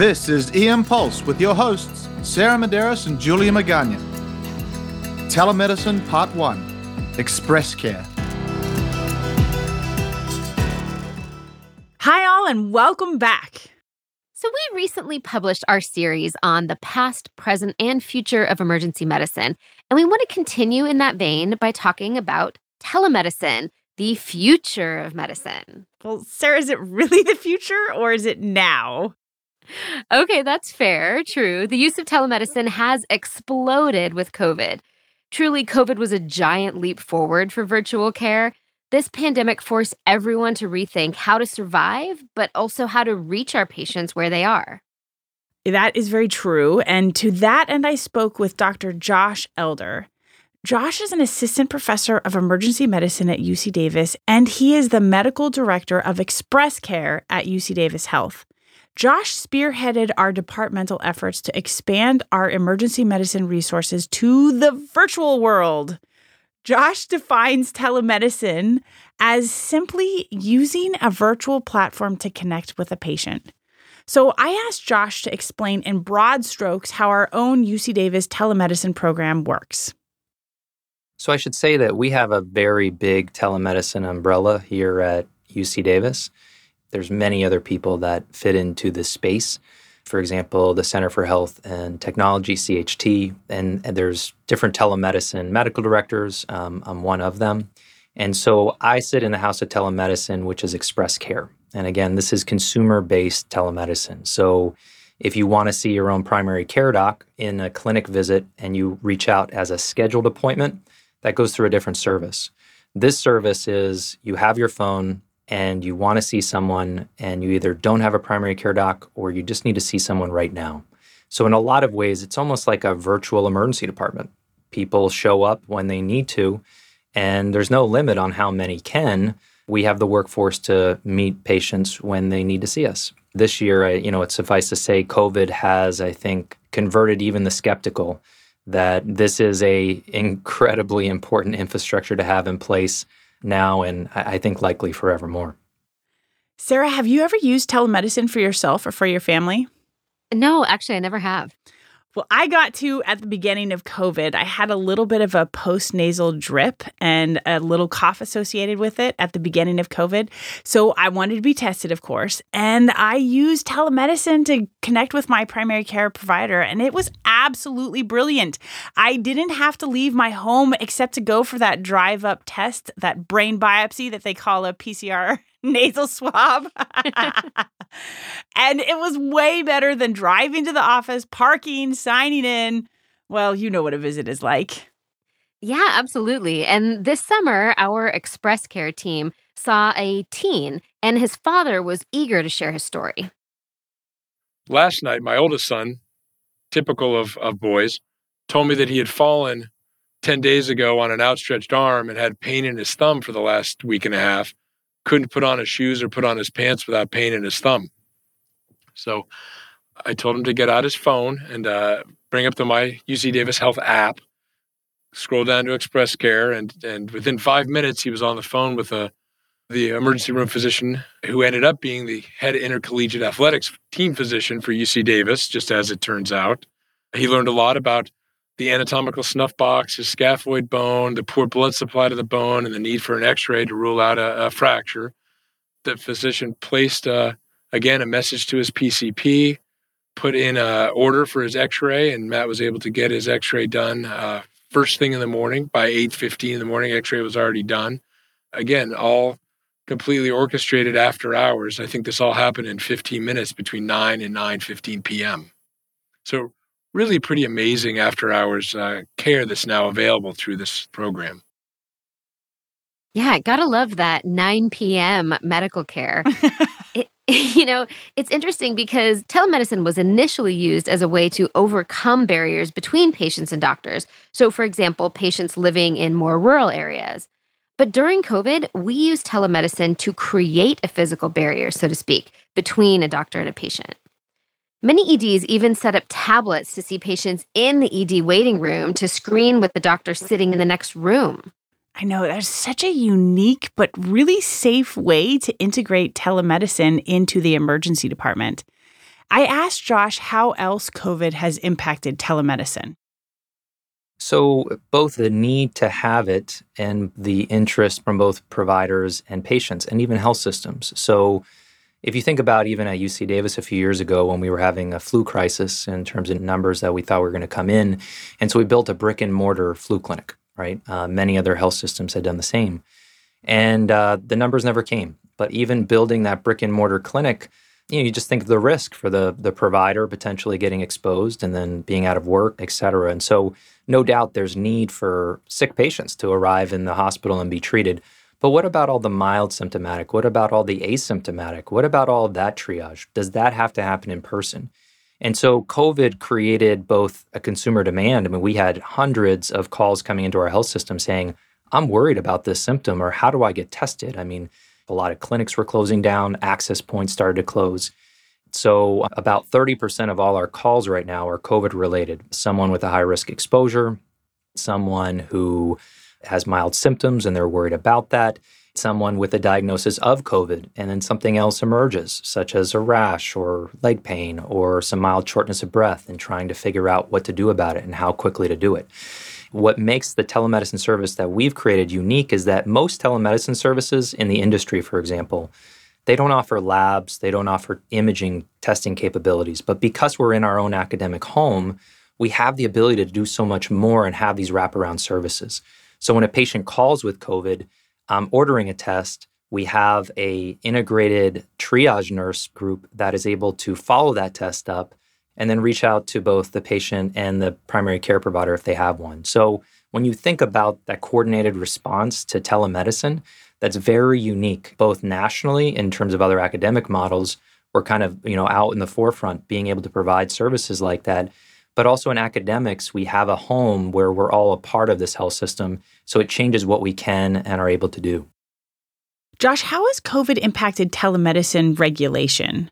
This is EM Pulse with your hosts, Sarah Medeiros and Julia Magana. Telemedicine Part 1 Express Care. Hi, all, and welcome back. So, we recently published our series on the past, present, and future of emergency medicine. And we want to continue in that vein by talking about telemedicine, the future of medicine. Well, Sarah, is it really the future or is it now? Okay, that's fair. True. The use of telemedicine has exploded with COVID. Truly, COVID was a giant leap forward for virtual care. This pandemic forced everyone to rethink how to survive, but also how to reach our patients where they are. That is very true. And to that end, I spoke with Dr. Josh Elder. Josh is an assistant professor of emergency medicine at UC Davis, and he is the medical director of Express Care at UC Davis Health. Josh spearheaded our departmental efforts to expand our emergency medicine resources to the virtual world. Josh defines telemedicine as simply using a virtual platform to connect with a patient. So I asked Josh to explain in broad strokes how our own UC Davis telemedicine program works. So I should say that we have a very big telemedicine umbrella here at UC Davis. There's many other people that fit into this space. For example, the Center for Health and Technology, CHT, and, and there's different telemedicine medical directors. Um, I'm one of them. And so I sit in the House of Telemedicine, which is Express Care. And again, this is consumer based telemedicine. So if you want to see your own primary care doc in a clinic visit and you reach out as a scheduled appointment, that goes through a different service. This service is you have your phone, and you want to see someone and you either don't have a primary care doc or you just need to see someone right now. So, in a lot of ways, it's almost like a virtual emergency department. People show up when they need to, and there's no limit on how many can. We have the workforce to meet patients when they need to see us. This year, I, you know, it's suffice to say, COVID has, I think, converted even the skeptical that this is a incredibly important infrastructure to have in place now and I think likely forevermore. Sarah, have you ever used telemedicine for yourself or for your family? No, actually, I never have. Well, I got to at the beginning of COVID. I had a little bit of a post nasal drip and a little cough associated with it at the beginning of COVID. So I wanted to be tested, of course. And I used telemedicine to connect with my primary care provider, and it was absolutely brilliant. I didn't have to leave my home except to go for that drive up test, that brain biopsy that they call a PCR nasal swab. and it was way better than driving to the office, parking, signing in. Well, you know what a visit is like. Yeah, absolutely. And this summer, our Express Care team saw a teen, and his father was eager to share his story. Last night, my oldest son, typical of, of boys, told me that he had fallen 10 days ago on an outstretched arm and had pain in his thumb for the last week and a half couldn't put on his shoes or put on his pants without pain in his thumb. So I told him to get out his phone and uh, bring up the My UC Davis Health app, scroll down to Express Care, and and within five minutes he was on the phone with a uh, the emergency room physician who ended up being the head intercollegiate athletics team physician for UC Davis, just as it turns out. He learned a lot about the anatomical snuff box, his scaphoid bone, the poor blood supply to the bone, and the need for an x ray to rule out a, a fracture. The physician placed, uh, again, a message to his PCP, put in an order for his x ray, and Matt was able to get his x ray done uh, first thing in the morning. By 8.15 in the morning, x ray was already done. Again, all completely orchestrated after hours. I think this all happened in 15 minutes between 9 and 9.15 p.m. So really pretty amazing after hours uh, care that's now available through this program. Yeah, gotta love that 9 p.m. medical care. it, you know, it's interesting because telemedicine was initially used as a way to overcome barriers between patients and doctors. So, for example, patients living in more rural areas. But during COVID, we used telemedicine to create a physical barrier, so to speak, between a doctor and a patient. Many EDs even set up tablets to see patients in the ED waiting room to screen with the doctor sitting in the next room. I know that's such a unique but really safe way to integrate telemedicine into the emergency department. I asked Josh how else COVID has impacted telemedicine. So, both the need to have it and the interest from both providers and patients and even health systems. So, if you think about even at UC Davis a few years ago when we were having a flu crisis in terms of numbers that we thought were going to come in, and so we built a brick and mortar flu clinic, right? Uh, many other health systems had done the same. And uh, the numbers never came. But even building that brick and mortar clinic, you know, you just think of the risk for the the provider potentially getting exposed and then being out of work, et cetera. And so, no doubt, there's need for sick patients to arrive in the hospital and be treated. But what about all the mild symptomatic? What about all the asymptomatic? What about all that triage? Does that have to happen in person? And so COVID created both a consumer demand. I mean, we had hundreds of calls coming into our health system saying, I'm worried about this symptom, or how do I get tested? I mean, a lot of clinics were closing down, access points started to close. So, about 30% of all our calls right now are COVID related. Someone with a high risk exposure, someone who has mild symptoms and they're worried about that, someone with a diagnosis of COVID, and then something else emerges, such as a rash or leg pain or some mild shortness of breath, and trying to figure out what to do about it and how quickly to do it. What makes the telemedicine service that we've created unique is that most telemedicine services in the industry, for example, they don't offer labs, they don't offer imaging testing capabilities. But because we're in our own academic home, we have the ability to do so much more and have these wraparound services. So when a patient calls with COVID, um, ordering a test, we have a integrated triage nurse group that is able to follow that test up and then reach out to both the patient and the primary care provider if they have one. So when you think about that coordinated response to telemedicine, that's very unique, both nationally in terms of other academic models. We're kind of, you know, out in the forefront being able to provide services like that. But also in academics, we have a home where we're all a part of this health system. So it changes what we can and are able to do. Josh, how has COVID impacted telemedicine regulation?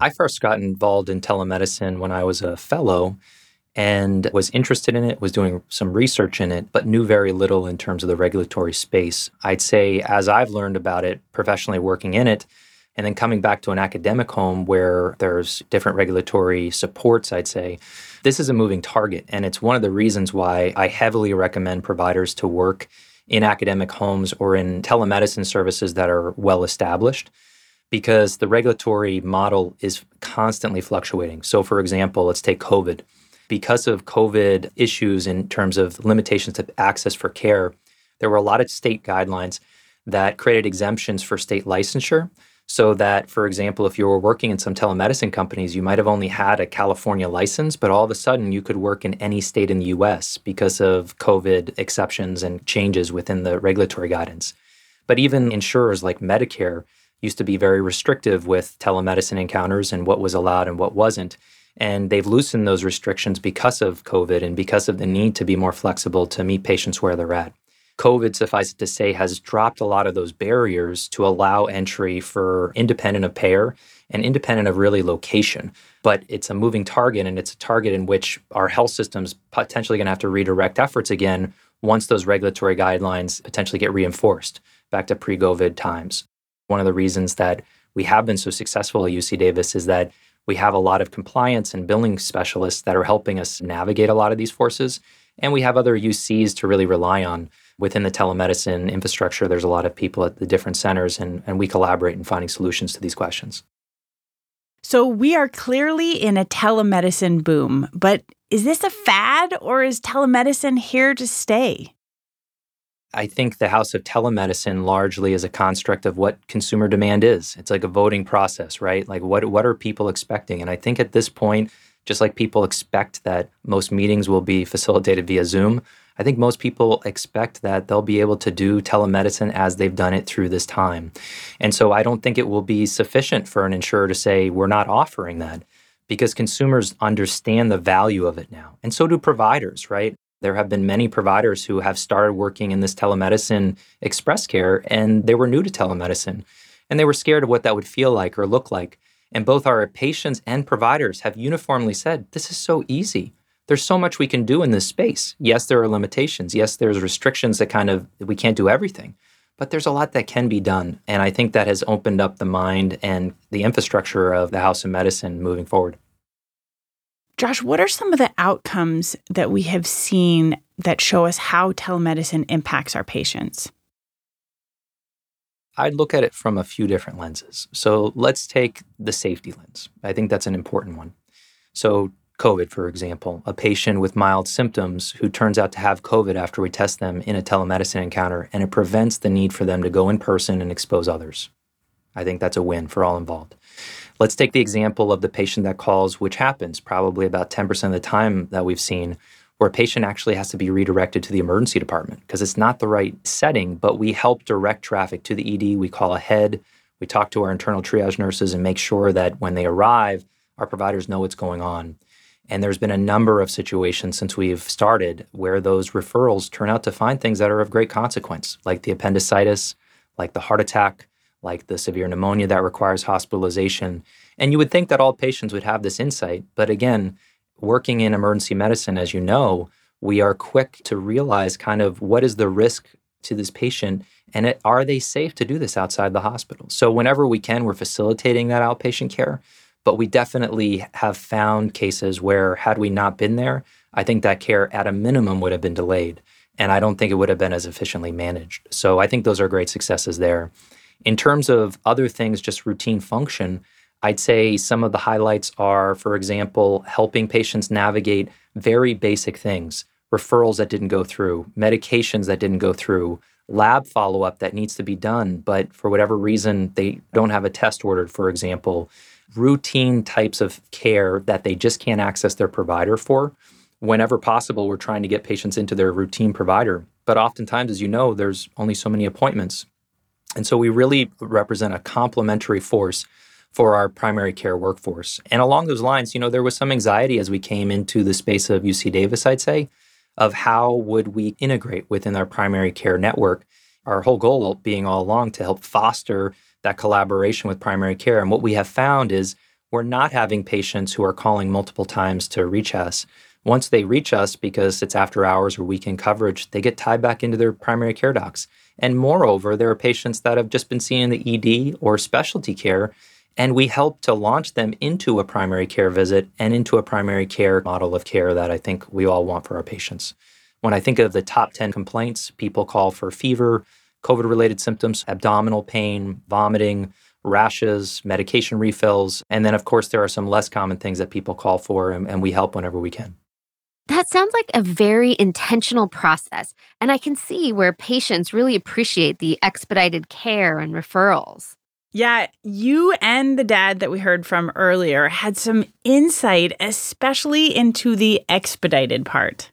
I first got involved in telemedicine when I was a fellow and was interested in it, was doing some research in it, but knew very little in terms of the regulatory space. I'd say, as I've learned about it professionally working in it, and then coming back to an academic home where there's different regulatory supports, I'd say, this is a moving target. And it's one of the reasons why I heavily recommend providers to work in academic homes or in telemedicine services that are well established because the regulatory model is constantly fluctuating. So, for example, let's take COVID. Because of COVID issues in terms of limitations to access for care, there were a lot of state guidelines that created exemptions for state licensure. So that, for example, if you were working in some telemedicine companies, you might have only had a California license, but all of a sudden you could work in any state in the US because of COVID exceptions and changes within the regulatory guidance. But even insurers like Medicare used to be very restrictive with telemedicine encounters and what was allowed and what wasn't. And they've loosened those restrictions because of COVID and because of the need to be more flexible to meet patients where they're at. COVID, suffice it to say, has dropped a lot of those barriers to allow entry for independent of payer and independent of really location. But it's a moving target, and it's a target in which our health system's potentially going to have to redirect efforts again once those regulatory guidelines potentially get reinforced back to pre COVID times. One of the reasons that we have been so successful at UC Davis is that we have a lot of compliance and billing specialists that are helping us navigate a lot of these forces. And we have other UCs to really rely on within the telemedicine infrastructure. There's a lot of people at the different centers, and, and we collaborate in finding solutions to these questions. So, we are clearly in a telemedicine boom, but is this a fad or is telemedicine here to stay? I think the House of Telemedicine largely is a construct of what consumer demand is. It's like a voting process, right? Like what what are people expecting? And I think at this point, just like people expect that most meetings will be facilitated via Zoom, I think most people expect that they'll be able to do telemedicine as they've done it through this time. And so I don't think it will be sufficient for an insurer to say we're not offering that because consumers understand the value of it now. And so do providers, right? There have been many providers who have started working in this telemedicine express care and they were new to telemedicine and they were scared of what that would feel like or look like. And both our patients and providers have uniformly said, this is so easy. There's so much we can do in this space. Yes, there are limitations. Yes, there's restrictions that kind of we can't do everything. but there's a lot that can be done. And I think that has opened up the mind and the infrastructure of the House of Medicine moving forward. Josh, what are some of the outcomes that we have seen that show us how telemedicine impacts our patients? I'd look at it from a few different lenses. So let's take the safety lens. I think that's an important one. So, COVID, for example, a patient with mild symptoms who turns out to have COVID after we test them in a telemedicine encounter, and it prevents the need for them to go in person and expose others. I think that's a win for all involved. Let's take the example of the patient that calls, which happens probably about 10% of the time that we've seen, where a patient actually has to be redirected to the emergency department because it's not the right setting, but we help direct traffic to the ED. We call ahead, we talk to our internal triage nurses and make sure that when they arrive, our providers know what's going on. And there's been a number of situations since we've started where those referrals turn out to find things that are of great consequence, like the appendicitis, like the heart attack, like the severe pneumonia that requires hospitalization. And you would think that all patients would have this insight. But again, working in emergency medicine, as you know, we are quick to realize kind of what is the risk to this patient and it, are they safe to do this outside the hospital? So, whenever we can, we're facilitating that outpatient care. But we definitely have found cases where, had we not been there, I think that care at a minimum would have been delayed. And I don't think it would have been as efficiently managed. So, I think those are great successes there. In terms of other things, just routine function, I'd say some of the highlights are, for example, helping patients navigate very basic things referrals that didn't go through, medications that didn't go through, lab follow up that needs to be done, but for whatever reason, they don't have a test ordered, for example, routine types of care that they just can't access their provider for. Whenever possible, we're trying to get patients into their routine provider. But oftentimes, as you know, there's only so many appointments. And so we really represent a complementary force for our primary care workforce. And along those lines, you know, there was some anxiety as we came into the space of UC Davis, I'd say, of how would we integrate within our primary care network. Our whole goal being all along to help foster that collaboration with primary care. And what we have found is we're not having patients who are calling multiple times to reach us. Once they reach us because it's after hours or weekend coverage, they get tied back into their primary care docs. And moreover, there are patients that have just been seeing the ED or specialty care, and we help to launch them into a primary care visit and into a primary care model of care that I think we all want for our patients. When I think of the top 10 complaints, people call for fever, COVID related symptoms, abdominal pain, vomiting, rashes, medication refills. And then, of course, there are some less common things that people call for, and, and we help whenever we can. That sounds like a very intentional process, and I can see where patients really appreciate the expedited care and referrals. Yeah, you and the dad that we heard from earlier had some insight, especially into the expedited part.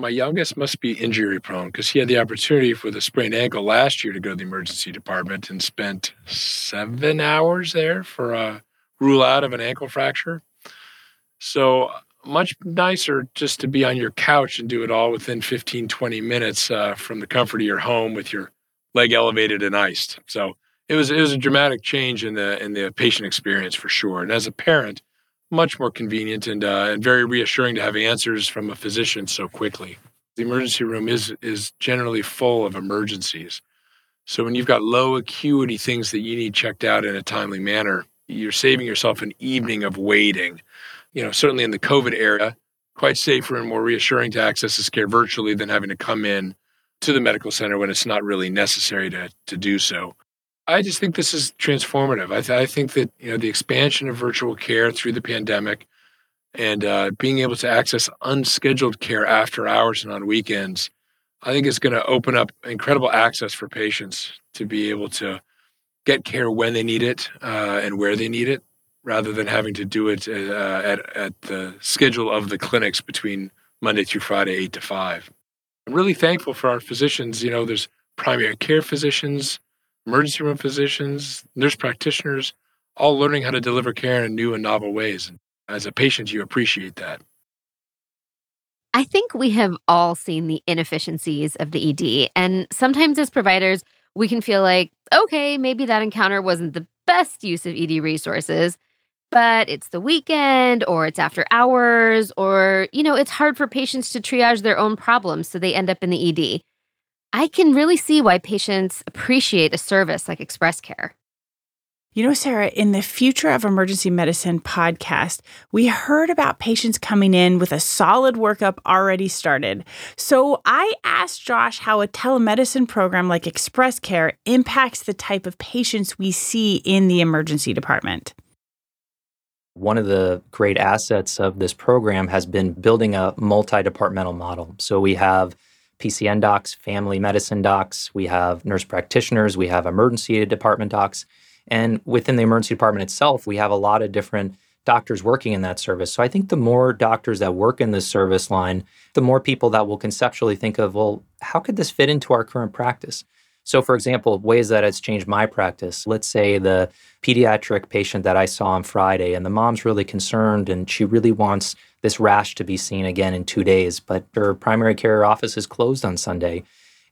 My youngest must be injury prone because he had the opportunity for the sprained ankle last year to go to the emergency department and spent seven hours there for a rule out of an ankle fracture. So much nicer just to be on your couch and do it all within 15, 20 minutes uh, from the comfort of your home with your leg elevated and iced. So it was it was a dramatic change in the in the patient experience for sure. And as a parent, much more convenient and uh, and very reassuring to have answers from a physician so quickly. The emergency room is is generally full of emergencies. So when you've got low acuity things that you need checked out in a timely manner, you're saving yourself an evening of waiting you know, certainly in the COVID era, quite safer and more reassuring to access this care virtually than having to come in to the medical center when it's not really necessary to, to do so. I just think this is transformative. I, th- I think that you know the expansion of virtual care through the pandemic and uh, being able to access unscheduled care after hours and on weekends, I think is going to open up incredible access for patients to be able to get care when they need it uh, and where they need it rather than having to do it uh, at, at the schedule of the clinics between Monday through Friday, 8 to 5. I'm really thankful for our physicians. You know, there's primary care physicians, emergency room physicians, nurse practitioners, all learning how to deliver care in new and novel ways. And as a patient, you appreciate that. I think we have all seen the inefficiencies of the ED. And sometimes as providers, we can feel like, okay, maybe that encounter wasn't the best use of ED resources but it's the weekend or it's after hours or, you know, it's hard for patients to triage their own problems. So they end up in the ED. I can really see why patients appreciate a service like Express Care. You know, Sarah, in the Future of Emergency Medicine podcast, we heard about patients coming in with a solid workup already started. So I asked Josh how a telemedicine program like Express Care impacts the type of patients we see in the emergency department. One of the great assets of this program has been building a multi departmental model. So we have PCN docs, family medicine docs, we have nurse practitioners, we have emergency department docs. And within the emergency department itself, we have a lot of different doctors working in that service. So I think the more doctors that work in this service line, the more people that will conceptually think of, well, how could this fit into our current practice? So, for example, ways that it's changed my practice. Let's say the pediatric patient that I saw on Friday, and the mom's really concerned and she really wants this rash to be seen again in two days, but her primary care office is closed on Sunday.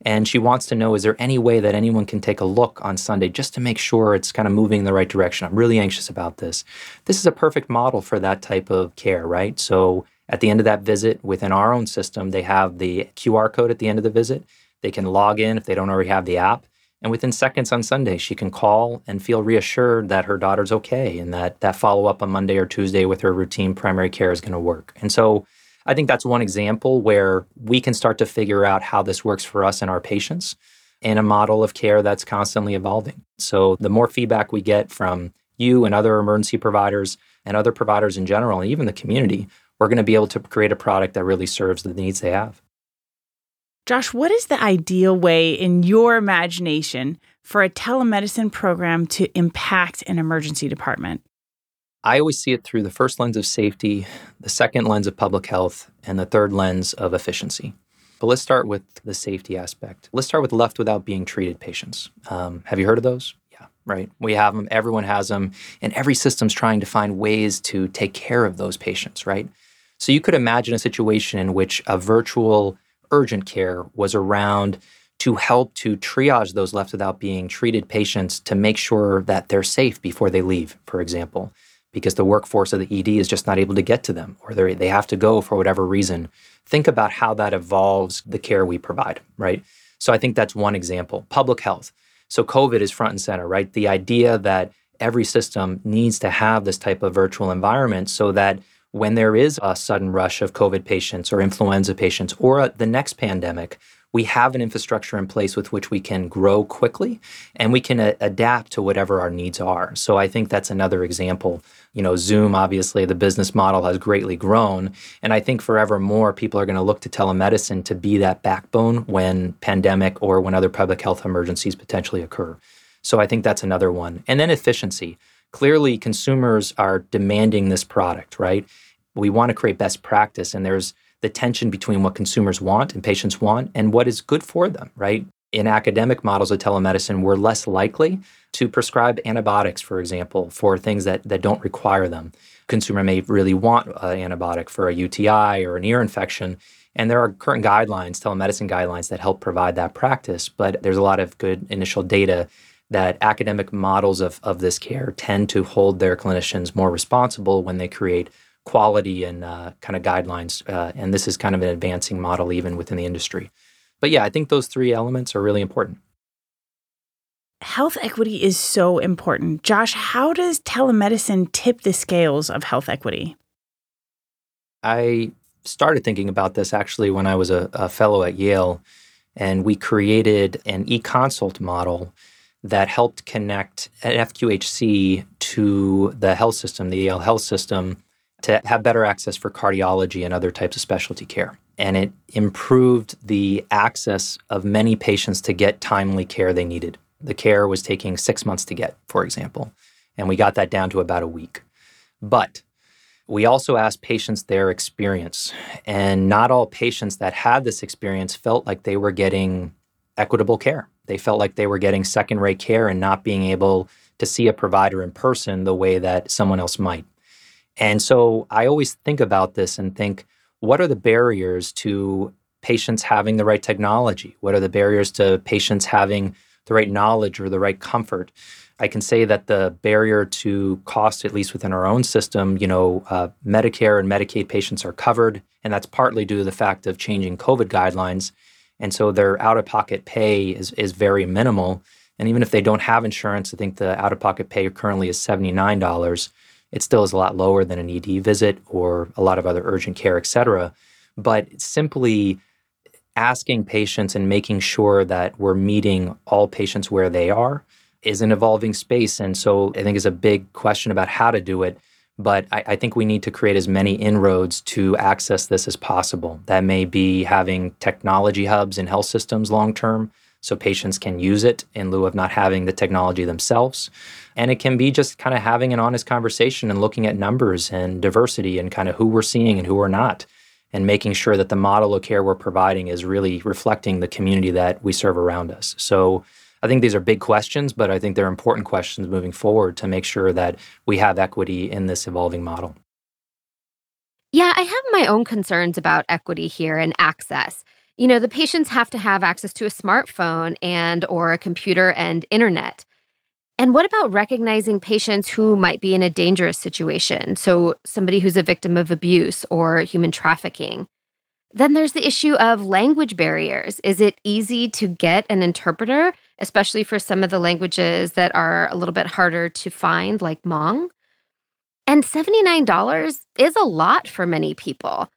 And she wants to know is there any way that anyone can take a look on Sunday just to make sure it's kind of moving in the right direction? I'm really anxious about this. This is a perfect model for that type of care, right? So at the end of that visit within our own system, they have the QR code at the end of the visit. They can log in if they don't already have the app. And within seconds on Sunday, she can call and feel reassured that her daughter's okay and that that follow up on Monday or Tuesday with her routine primary care is going to work. And so I think that's one example where we can start to figure out how this works for us and our patients in a model of care that's constantly evolving. So the more feedback we get from you and other emergency providers and other providers in general, and even the community, we're going to be able to create a product that really serves the needs they have. Josh, what is the ideal way in your imagination for a telemedicine program to impact an emergency department? I always see it through the first lens of safety, the second lens of public health, and the third lens of efficiency. But let's start with the safety aspect. Let's start with left without being treated patients. Um, have you heard of those? Yeah, right. We have them, everyone has them, and every system's trying to find ways to take care of those patients, right? So you could imagine a situation in which a virtual urgent care was around to help to triage those left without being treated patients to make sure that they're safe before they leave, for example because the workforce of the ED is just not able to get to them or they have to go for whatever reason. Think about how that evolves the care we provide, right? So I think that's one example. Public health. So COVID is front and center, right? The idea that every system needs to have this type of virtual environment so that when there is a sudden rush of COVID patients or influenza patients or the next pandemic, we have an infrastructure in place with which we can grow quickly and we can a- adapt to whatever our needs are. So I think that's another example. You know, Zoom, obviously, the business model has greatly grown. And I think forever more people are going to look to telemedicine to be that backbone when pandemic or when other public health emergencies potentially occur. So I think that's another one. And then efficiency. Clearly, consumers are demanding this product, right? We want to create best practice, and there's the tension between what consumers want and patients want and what is good for them, right? In academic models of telemedicine, we're less likely to prescribe antibiotics, for example, for things that, that don't require them. Consumer may really want an antibiotic for a UTI or an ear infection. And there are current guidelines, telemedicine guidelines, that help provide that practice. But there's a lot of good initial data that academic models of, of this care tend to hold their clinicians more responsible when they create quality and uh, kind of guidelines. Uh, and this is kind of an advancing model even within the industry. But yeah, I think those three elements are really important. Health equity is so important. Josh, how does telemedicine tip the scales of health equity? I started thinking about this actually when I was a, a fellow at Yale, and we created an e consult model that helped connect FQHC to the health system, the Yale health system, to have better access for cardiology and other types of specialty care. And it improved the access of many patients to get timely care they needed. The care was taking six months to get, for example, and we got that down to about a week. But we also asked patients their experience, and not all patients that had this experience felt like they were getting equitable care. They felt like they were getting second rate care and not being able to see a provider in person the way that someone else might. And so I always think about this and think, what are the barriers to patients having the right technology? What are the barriers to patients having the right knowledge or the right comfort? I can say that the barrier to cost, at least within our own system, you know, uh, Medicare and Medicaid patients are covered, and that's partly due to the fact of changing COVID guidelines. And so their out of pocket pay is, is very minimal. And even if they don't have insurance, I think the out of pocket pay currently is $79. It still is a lot lower than an ED visit or a lot of other urgent care, et cetera. But simply asking patients and making sure that we're meeting all patients where they are is an evolving space. And so I think is a big question about how to do it. But I, I, think we need to create as many inroads to access this as possible. That may be having technology hubs in health systems long term so patients can use it in lieu of not having the technology themselves. And it can be just kind of having an honest conversation and looking at numbers and diversity and kind of who we're seeing and who we're not, and making sure that the model of care we're providing is really reflecting the community that we serve around us. So I think these are big questions, but I think they're important questions moving forward to make sure that we have equity in this evolving model. Yeah, I have my own concerns about equity here and access. You know the patients have to have access to a smartphone and or a computer and internet. And what about recognizing patients who might be in a dangerous situation? So somebody who's a victim of abuse or human trafficking. Then there's the issue of language barriers. Is it easy to get an interpreter especially for some of the languages that are a little bit harder to find like Hmong and $79 is a lot for many people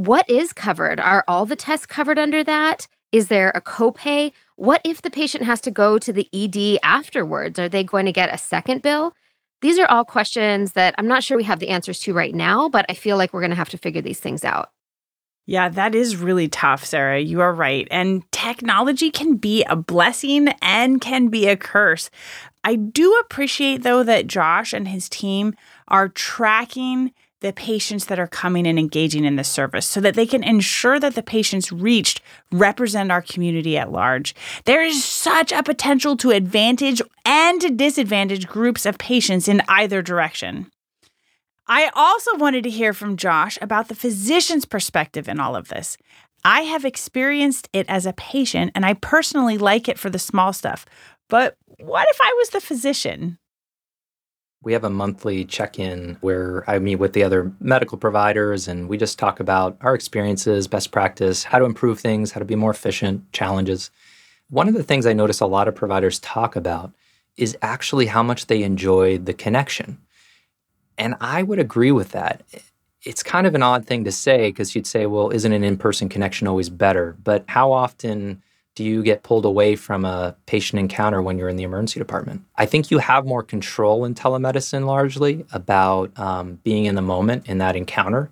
what is covered? Are all the tests covered under that? Is there a copay? What if the patient has to go to the ED afterwards? Are they going to get a second bill? These are all questions that I'm not sure we have the answers to right now, but I feel like we're going to have to figure these things out. Yeah, that is really tough, Sarah. You are right. And technology can be a blessing and can be a curse. I do appreciate, though, that Josh and his team are tracking the patients that are coming and engaging in the service so that they can ensure that the patients reached represent our community at large. There is such a potential to advantage and to disadvantage groups of patients in either direction. I also wanted to hear from Josh about the physician's perspective in all of this. I have experienced it as a patient and I personally like it for the small stuff. But what if I was the physician? We have a monthly check in where I meet with the other medical providers and we just talk about our experiences, best practice, how to improve things, how to be more efficient, challenges. One of the things I notice a lot of providers talk about is actually how much they enjoy the connection. And I would agree with that. It's kind of an odd thing to say because you'd say, well, isn't an in person connection always better? But how often do you get pulled away from a patient encounter when you're in the emergency department? I think you have more control in telemedicine largely about um, being in the moment in that encounter.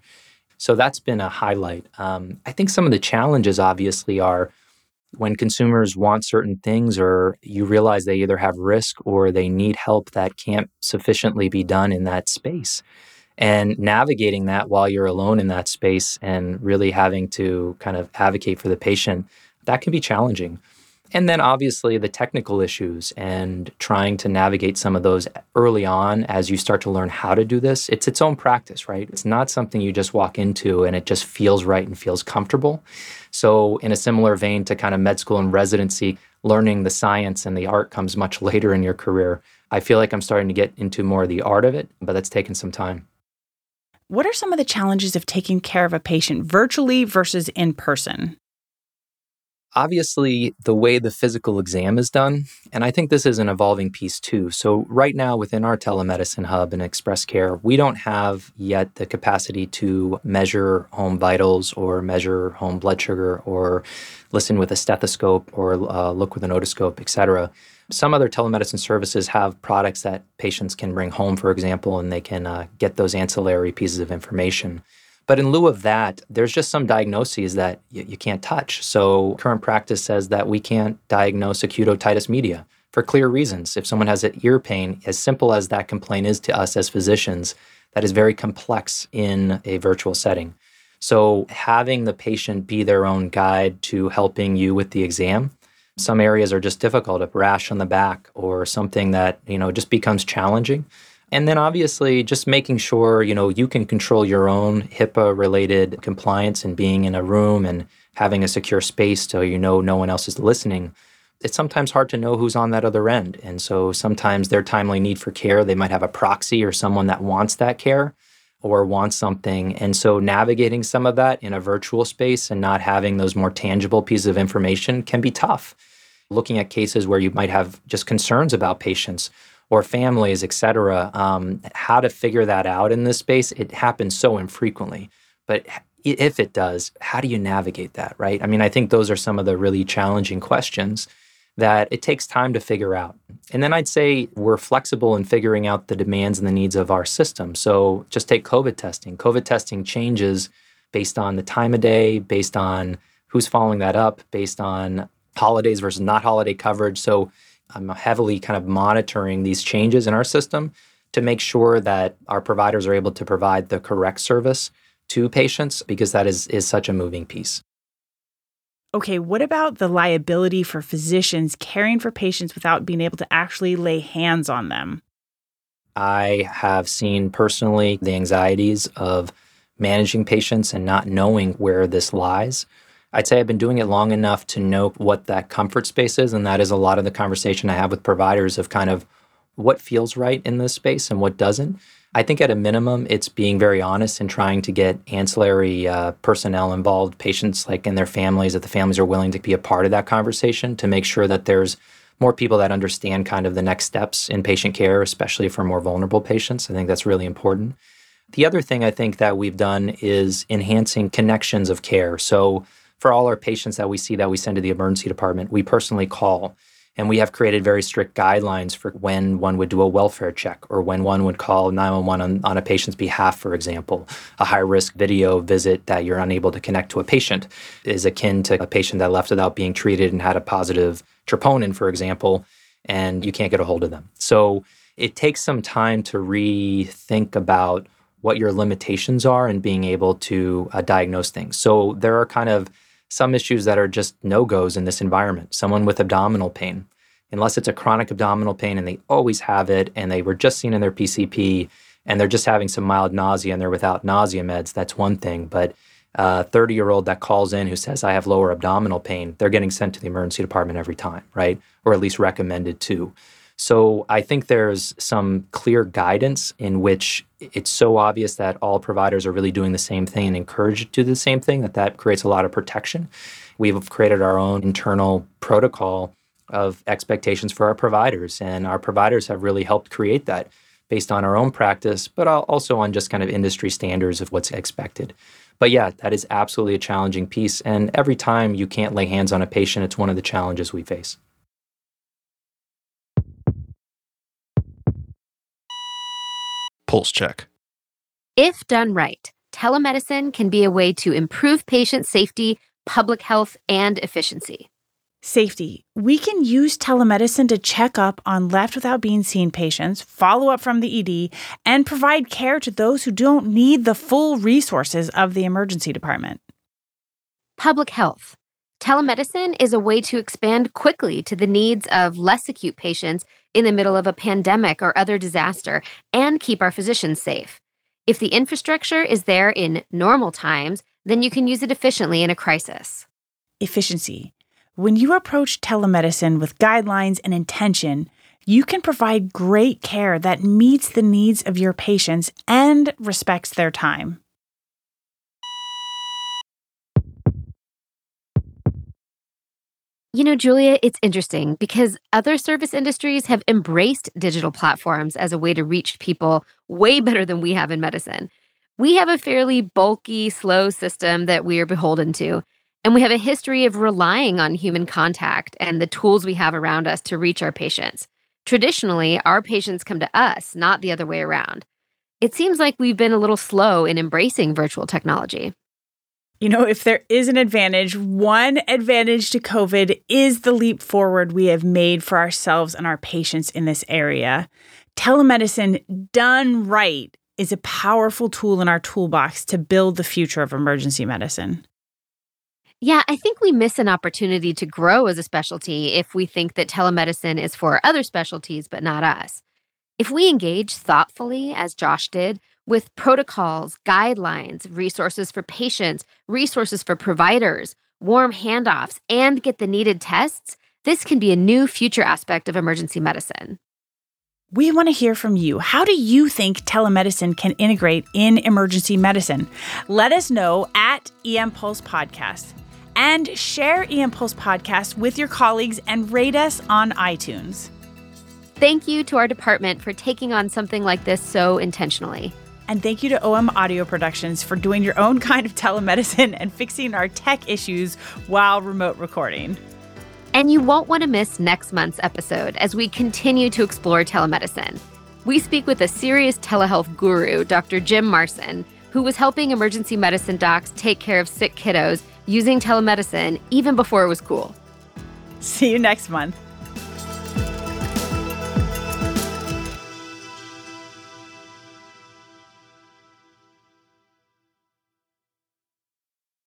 So that's been a highlight. Um, I think some of the challenges obviously are when consumers want certain things or you realize they either have risk or they need help that can't sufficiently be done in that space. And navigating that while you're alone in that space and really having to kind of advocate for the patient that can be challenging. And then obviously the technical issues and trying to navigate some of those early on as you start to learn how to do this. It's its own practice, right? It's not something you just walk into and it just feels right and feels comfortable. So, in a similar vein to kind of med school and residency, learning the science and the art comes much later in your career. I feel like I'm starting to get into more of the art of it, but that's taken some time. What are some of the challenges of taking care of a patient virtually versus in person? Obviously the way the physical exam is done and i think this is an evolving piece too. So right now within our telemedicine hub and express care we don't have yet the capacity to measure home vitals or measure home blood sugar or listen with a stethoscope or uh, look with an otoscope etc some other telemedicine services have products that patients can bring home for example and they can uh, get those ancillary pieces of information but in lieu of that, there's just some diagnoses that y- you can't touch. So current practice says that we can't diagnose acute otitis media for clear reasons. If someone has an ear pain, as simple as that complaint is to us as physicians, that is very complex in a virtual setting. So having the patient be their own guide to helping you with the exam some areas are just difficult, a rash on the back or something that, you know, just becomes challenging. And then obviously just making sure, you know, you can control your own HIPAA related compliance and being in a room and having a secure space so you know no one else is listening. It's sometimes hard to know who's on that other end. And so sometimes their timely need for care, they might have a proxy or someone that wants that care. or wants something. And so navigating some of that in a virtual space and not having those more tangible pieces of information can be tough. Looking at cases where you might have just concerns about patients or families, et cetera, um, how to figure that out in this space, it happens so infrequently. But if it does, how do you navigate that, right? I mean, I think those are some of the really challenging questions that it takes time to figure out. And then I'd say we're flexible in figuring out the demands and the needs of our system. So just take COVID testing. COVID testing changes based on the time of day, based on who's following that up, based on holidays versus not holiday coverage. So I'm heavily kind of monitoring these changes in our system to make sure that our providers are able to provide the correct service to patients because that is, is such a moving piece. Okay, what about the liability for physicians caring for patients without being able to actually lay hands on them? I have seen personally the anxieties of managing patients and not knowing where this lies. I'd say I've been doing it long enough to know what that comfort space is. And that is a lot of the conversation I have with providers of kind of what feels right in this space and what doesn't. I think at a minimum, it's being very honest and trying to get ancillary uh, personnel involved, patients like and their families, that the families are willing to be a part of that conversation to make sure that there's more people that understand kind of the next steps in patient care, especially for more vulnerable patients. I think that's really important. The other thing I think that we've done is enhancing connections of care. So for all our patients that we see that we send to the emergency department, we personally call and we have created very strict guidelines for when one would do a welfare check or when one would call 911 on, on a patient's behalf, for example. A high risk video visit that you're unable to connect to a patient is akin to a patient that left without being treated and had a positive troponin, for example, and you can't get a hold of them. So it takes some time to rethink about what your limitations are and being able to uh, diagnose things. So there are kind of some issues that are just no goes in this environment. Someone with abdominal pain, unless it's a chronic abdominal pain and they always have it and they were just seen in their PCP and they're just having some mild nausea and they're without nausea meds, that's one thing. But uh, a 30 year old that calls in who says, I have lower abdominal pain, they're getting sent to the emergency department every time, right? Or at least recommended to. So I think there's some clear guidance in which it's so obvious that all providers are really doing the same thing and encouraged to do the same thing that that creates a lot of protection. We've created our own internal protocol of expectations for our providers, and our providers have really helped create that based on our own practice, but also on just kind of industry standards of what's expected. But yeah, that is absolutely a challenging piece. And every time you can't lay hands on a patient, it's one of the challenges we face. Pulse check. If done right, telemedicine can be a way to improve patient safety, public health, and efficiency. Safety. We can use telemedicine to check up on left without being seen patients, follow up from the ED, and provide care to those who don't need the full resources of the emergency department. Public health. Telemedicine is a way to expand quickly to the needs of less acute patients in the middle of a pandemic or other disaster and keep our physicians safe. If the infrastructure is there in normal times, then you can use it efficiently in a crisis. Efficiency. When you approach telemedicine with guidelines and intention, you can provide great care that meets the needs of your patients and respects their time. You know, Julia, it's interesting because other service industries have embraced digital platforms as a way to reach people way better than we have in medicine. We have a fairly bulky, slow system that we are beholden to, and we have a history of relying on human contact and the tools we have around us to reach our patients. Traditionally, our patients come to us, not the other way around. It seems like we've been a little slow in embracing virtual technology. You know, if there is an advantage, one advantage to COVID is the leap forward we have made for ourselves and our patients in this area. Telemedicine done right is a powerful tool in our toolbox to build the future of emergency medicine. Yeah, I think we miss an opportunity to grow as a specialty if we think that telemedicine is for other specialties, but not us. If we engage thoughtfully, as Josh did, with protocols, guidelines, resources for patients, resources for providers, warm handoffs, and get the needed tests, this can be a new future aspect of emergency medicine. We want to hear from you. How do you think telemedicine can integrate in emergency medicine? Let us know at EM Pulse Podcast and share EM Pulse Podcast with your colleagues and rate us on iTunes. Thank you to our department for taking on something like this so intentionally. And thank you to OM Audio Productions for doing your own kind of telemedicine and fixing our tech issues while remote recording. And you won't want to miss next month's episode as we continue to explore telemedicine. We speak with a serious telehealth guru, Dr. Jim Marcin, who was helping emergency medicine docs take care of sick kiddos using telemedicine even before it was cool. See you next month.